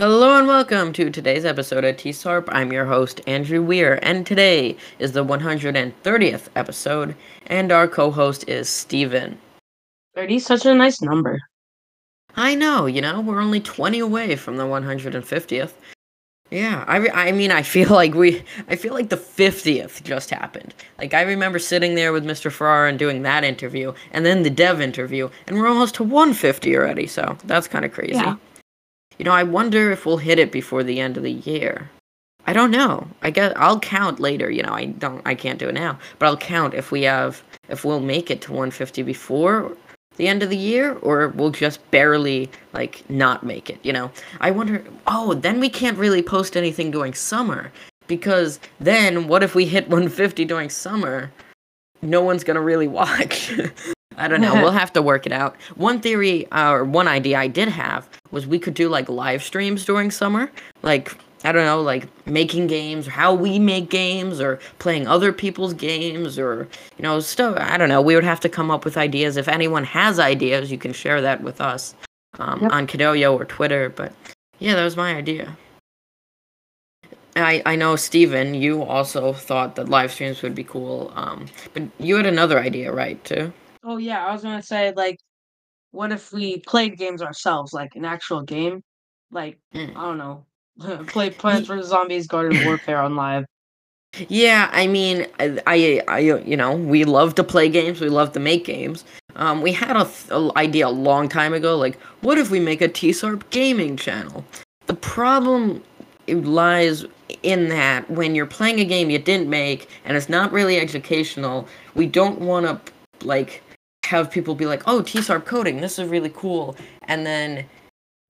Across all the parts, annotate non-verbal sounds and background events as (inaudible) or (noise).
Hello and welcome to today's episode of T-Sarp. I'm your host, Andrew Weir, and today is the 130th episode, and our co-host is Steven. 30 is such a nice number. I know, you know, we're only 20 away from the 150th. Yeah, I, re- I mean, I feel (laughs) like we, I feel like the 50th just happened. Like, I remember sitting there with Mr. Ferrara and doing that interview, and then the dev interview, and we're almost to 150 already, so that's kind of crazy. Yeah. You know, I wonder if we'll hit it before the end of the year. I don't know. I guess I'll count later. You know, I don't. I can't do it now, but I'll count if we have if we'll make it to 150 before the end of the year, or we'll just barely like not make it. You know, I wonder. Oh, then we can't really post anything during summer because then what if we hit 150 during summer? No one's gonna really (laughs) watch. I don't know. (laughs) we'll have to work it out. One theory uh, or one idea I did have was we could do like live streams during summer, like I don't know, like making games or how we make games or playing other people's games or you know stuff. I don't know. We would have to come up with ideas. If anyone has ideas, you can share that with us um, Yep. on Kodoyo or Twitter. But yeah, that was my idea. I, I know Steven, you also thought that live streams would be cool. Um, but you had another idea, right? Too. Oh yeah, I was gonna say like, what if we played games ourselves, like an actual game, like Mm. I don't know, (laughs) play Plants vs Zombies Garden (laughs) Warfare on live. Yeah, I mean, I, I, I, you know, we love to play games. We love to make games. Um, we had a, th- a idea a long time ago, like, what if we make a T-Sarp gaming channel? The problem lies in that when you're playing a game you didn't make and it's not really educational, we don't want to like have people be like, "Oh, T-Sarp coding, this is really cool," and then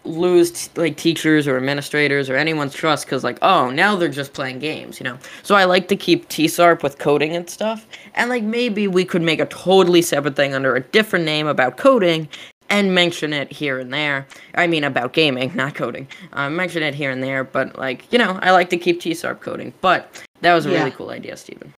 lose t- like teachers or administrators or anyone's trust because like oh now they're just playing games you know? So i like to keep tsarp with coding and stuff and like maybe we could make a totally separate thing under a different name about coding and mention it here and there. I mean about gaming (laughs) not coding. Uh, mention it here and there but like you know i like to keep tsarp coding but that was a really cool idea stephen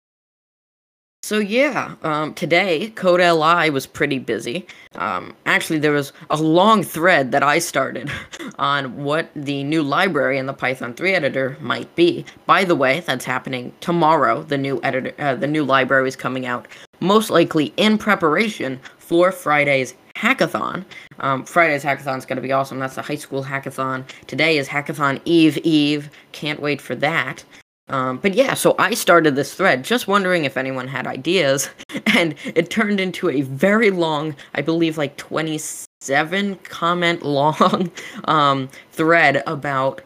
so yeah, um, today Code Li was pretty busy. Um, actually, there was a long thread that I started (laughs) on what the new library in the Python 3 editor might be. By the way, that's happening tomorrow. The new editor, uh, the new library is coming out, most likely in preparation for Friday's hackathon. Um, Friday's hackathon is going to be awesome. That's the high school hackathon. Today is Hackathon Eve Eve. Can't wait for that. Um, but yeah, so I started this thread just wondering if anyone had ideas, (laughs) and it turned into a very long, I believe like 27 comment (laughs) long um, thread about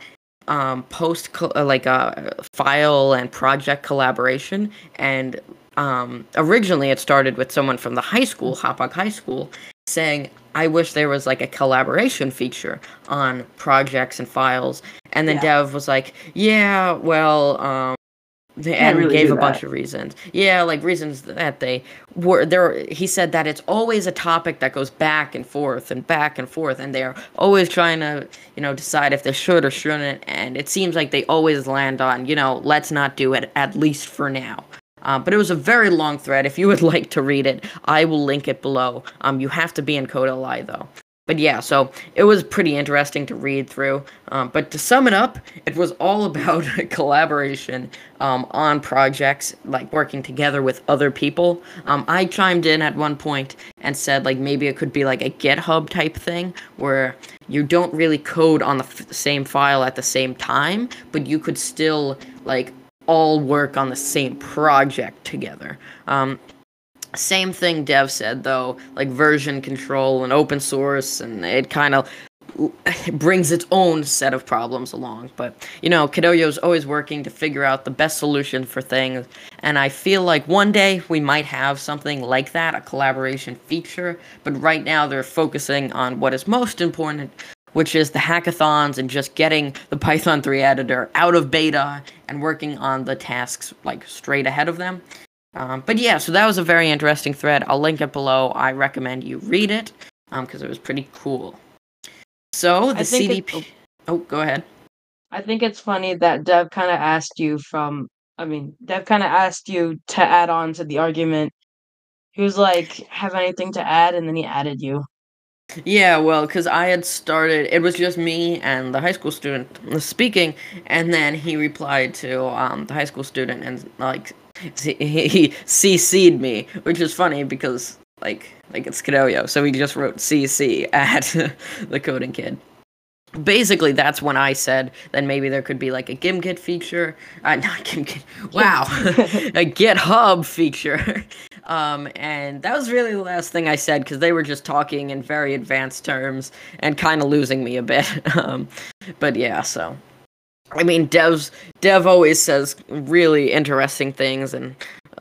um, post co- uh, like uh, file and project collaboration. And um, originally it started with someone from the high school, Hauppauge High School, saying, I wish there was like a collaboration feature on projects and files. And then Yeah. Dev was like, yeah, well, um, and really gave a bunch of reasons. Yeah, like reasons that they were there. He said that it's always a topic that goes back and forth and back and forth, and they're always trying to, you know, decide if they should or shouldn't. And it seems like they always land on, you know, let's not do it at least for now. Uh, but it was a very long thread. If you would (laughs) like to read it, I will link it below. Um, you have to be in Code LI though. But yeah, so it was pretty interesting to read through. Um, but to sum it up, it was all (laughs) about (laughs) collaboration um, on projects, like working together with other people. Um, I chimed in at one point and said, like, maybe it could be like a GitHub type thing where you don't really code on the f- same file at the same time, but you could still, like, all work on the same project together. Um, same thing Dev said though, like version control and open source, and it kind of brings its own set of problems along. But you know, Kodoyo is always working to figure out the best solution for things, and I feel like one day we might have something like that, a collaboration feature. But right now they're focusing on what is most important, which is the hackathons and just getting the Python 3 editor out of beta and working on the tasks like straight ahead of them. Um, but yeah, so that was a very interesting thread. I'll link it below. I recommend you read it because it was pretty cool. So the think it- CDP. Oh, go ahead. I think it's funny that Dev kind of asked you from. I mean, Dev kind of asked you to add on to the argument. He was like, "Have anything to add?" and then he added you. Yeah, well, because I had started, it was just me and the high school student speaking, and then he replied to um, the high school student and like he, CC'd me, which is funny because like like it's Cadelio, so he just wrote CC at (laughs) the coding kid basically that's when I said that maybe there could be like a Gimkit feature, uh, (laughs) not Gimkit, wow, (laughs) a GitHub feature. Um, and that was really the last thing I said because they were just talking in very advanced terms and kind of losing me a bit. (laughs) Um, but yeah, so I mean, Dev's Dev always says really interesting things, and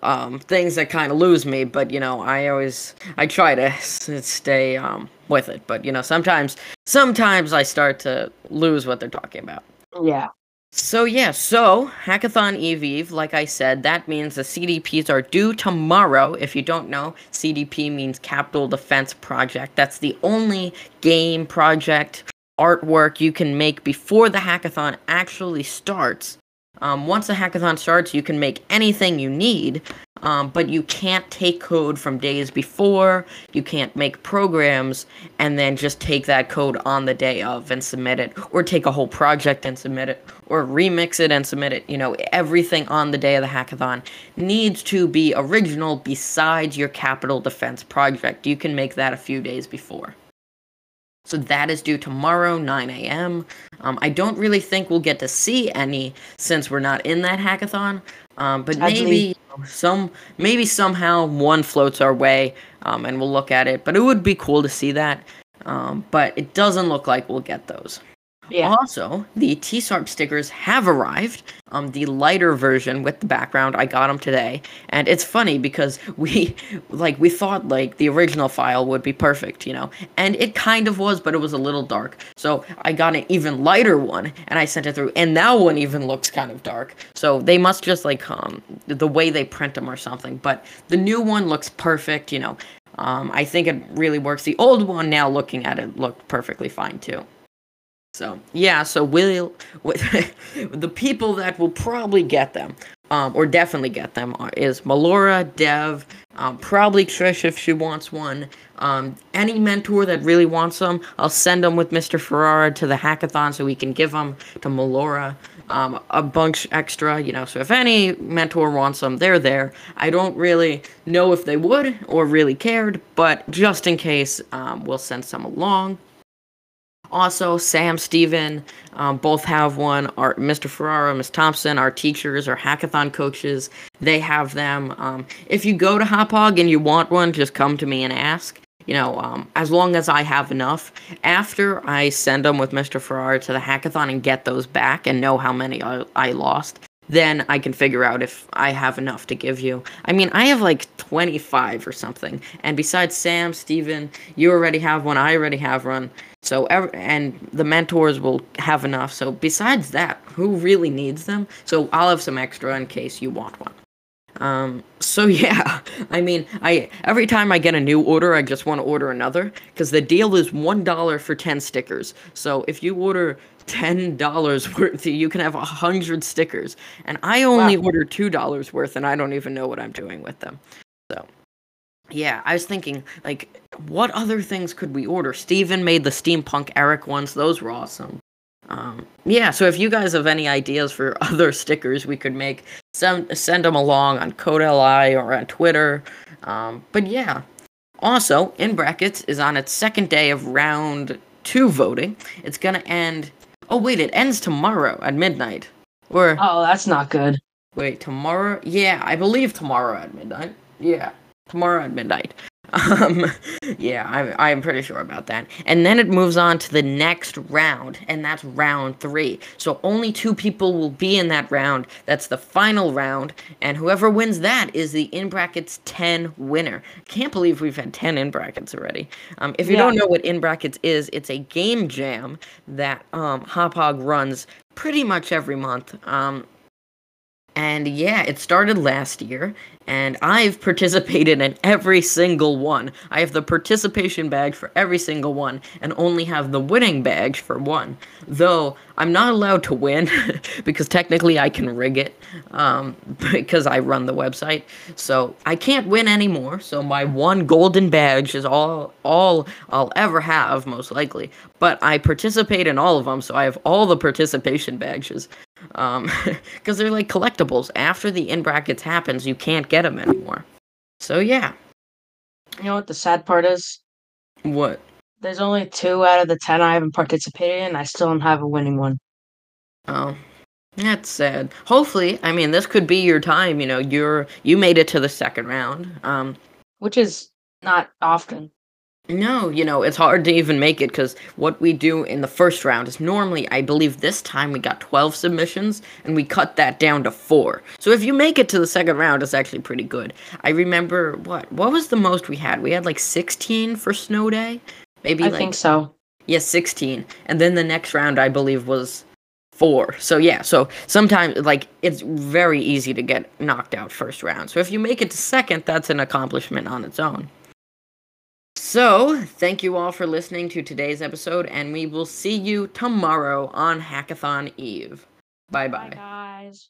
um, things that kind of lose me. But you know, I always I try to (laughs) stay um, with it. But you know, sometimes sometimes I start to lose what they're talking about. Yeah. So yeah, so Hackathon Eve Eve, like I said, that means the CDPs are due tomorrow. If you don't know, CDP means Capital Defense Project. That's the only game project artwork you can make before the hackathon actually starts. Um, once the hackathon starts, you can make anything you need, um, but you can't take code from days before. You can't make programs and then just take that code on the day of and submit it, or take a whole project and submit it, or remix it and submit it. You know, everything on the day of the hackathon needs to be original besides your capital defense project. You can make that a few days before. So that is due tomorrow, 9 a.m. Um, I don't really think we'll get to see any since we're not in that hackathon. Um, but maybe some, maybe somehow one floats our way, um, and we'll look at it. But it would be cool to see that. Um, but it doesn't look like we'll get those. Yeah. Also, the TSARP stickers have arrived. Um, the lighter version with the background, I got them today, and it's funny because we, (laughs) like, we thought like the original file would be perfect, you know, and it kind of was, but it was a little dark. So I got an even lighter one, and I sent it through, and that one even looks kind of dark. So they must just like um the way they print them or something. But the new one looks perfect, you know. Um, I think it really works. The old one, now looking at it, looked perfectly fine too. So yeah, so will (laughs) the people that will probably get them, um, or definitely get them, are, is Melora, Dev, um, probably Trish if she wants one. Um, any mentor that really wants them, I'll send them with Mr. Ferrara to the hackathon so we can give them to Melora. Um, a bunch extra, you know. So if any mentor wants them, they're there. I don't really know if they would or really cared, but just in case, um, we'll send some along. Also, Sam, Steven, um, both have one. Our Mr. Ferrara, Miss Thompson, our teachers, our hackathon coaches, they have them. Um, if you go to Hauppauge and you want one, just come to me and ask. You know, um, as long as I have enough. After I send them with Mr. Ferrara to the hackathon and get those back and know how many I, I lost, then I can figure out if I have enough to give you. I mean, I have like 25 or something. And besides Sam, Steven, you already have one, I already have one. So and the mentors will have enough. So besides that, who really needs them? So I'll have some extra in case you want one. Um, so (laughs) yeah, I mean, I every time I get a new order, I just want to order another because the deal is one dollar for ten stickers. So if you order ten dollars (laughs) worth, you can have a hundred stickers, and I only wow. order two dollars worth, and I don't even know what I'm doing with them. So yeah, I was thinking, like, what other things could we order? Steven made the steampunk Eric ones; those were awesome. Um, yeah, so if you guys have any ideas for (laughs) other stickers we could make, send send them along on CodeLI or on Twitter. Um, but yeah, also in brackets is on its second day of round two voting. It's gonna end. Oh wait, it ends tomorrow at midnight. Or oh, that's not good. Wait, tomorrow? Yeah, I believe tomorrow at midnight. Yeah tomorrow at midnight. Um, (laughs) yeah, I'm, I'm pretty sure about that. And then it moves on to the next round, and that's round three. So only two people will be in that round. That's the final round, and whoever wins that is the in brackets 10 winner. Can't believe we've had 10 in brackets already. Um, if you yeah. don't know what in brackets is, it's a game jam that um, Hauppauge runs pretty much every month. Um, And yeah, it started last year, and I've participated in every single one. I have the participation badge for every single one, and only have the winning badge for one. Though I'm not allowed to win (laughs) because technically I can rig it um, (laughs) because I run the website. So I can't win anymore. So my one golden badge is all all I'll ever have, most likely. But I participate in all of them, so I have all the participation badges um (laughs) because they're like collectibles after the in brackets happens you can't get them anymore so yeah You know what the sad part is? what There's only two out of the ten I haven't participated in. I still don't have a winning one. oh that's sad hopefully i mean this could be your time you know you're you made it to the second round um Which is not often. No you know it's hard to even make it because what we do in the first round is normally i believe this time we got 12 submissions and we cut that down to four so if you make it to the second round it's actually pretty good i remember what what was the most we had we had like 16 for snow day maybe like I like think so. Yes, 16. And then the next round, I believe, was four. So, yeah, so sometimes, like, it's very easy to get knocked out first round. So, if you make it to second, that's an accomplishment on its own. So, thank you all for listening to today's episode, and we will see you tomorrow on Hackathon Eve. Bye bye. Bye, guys.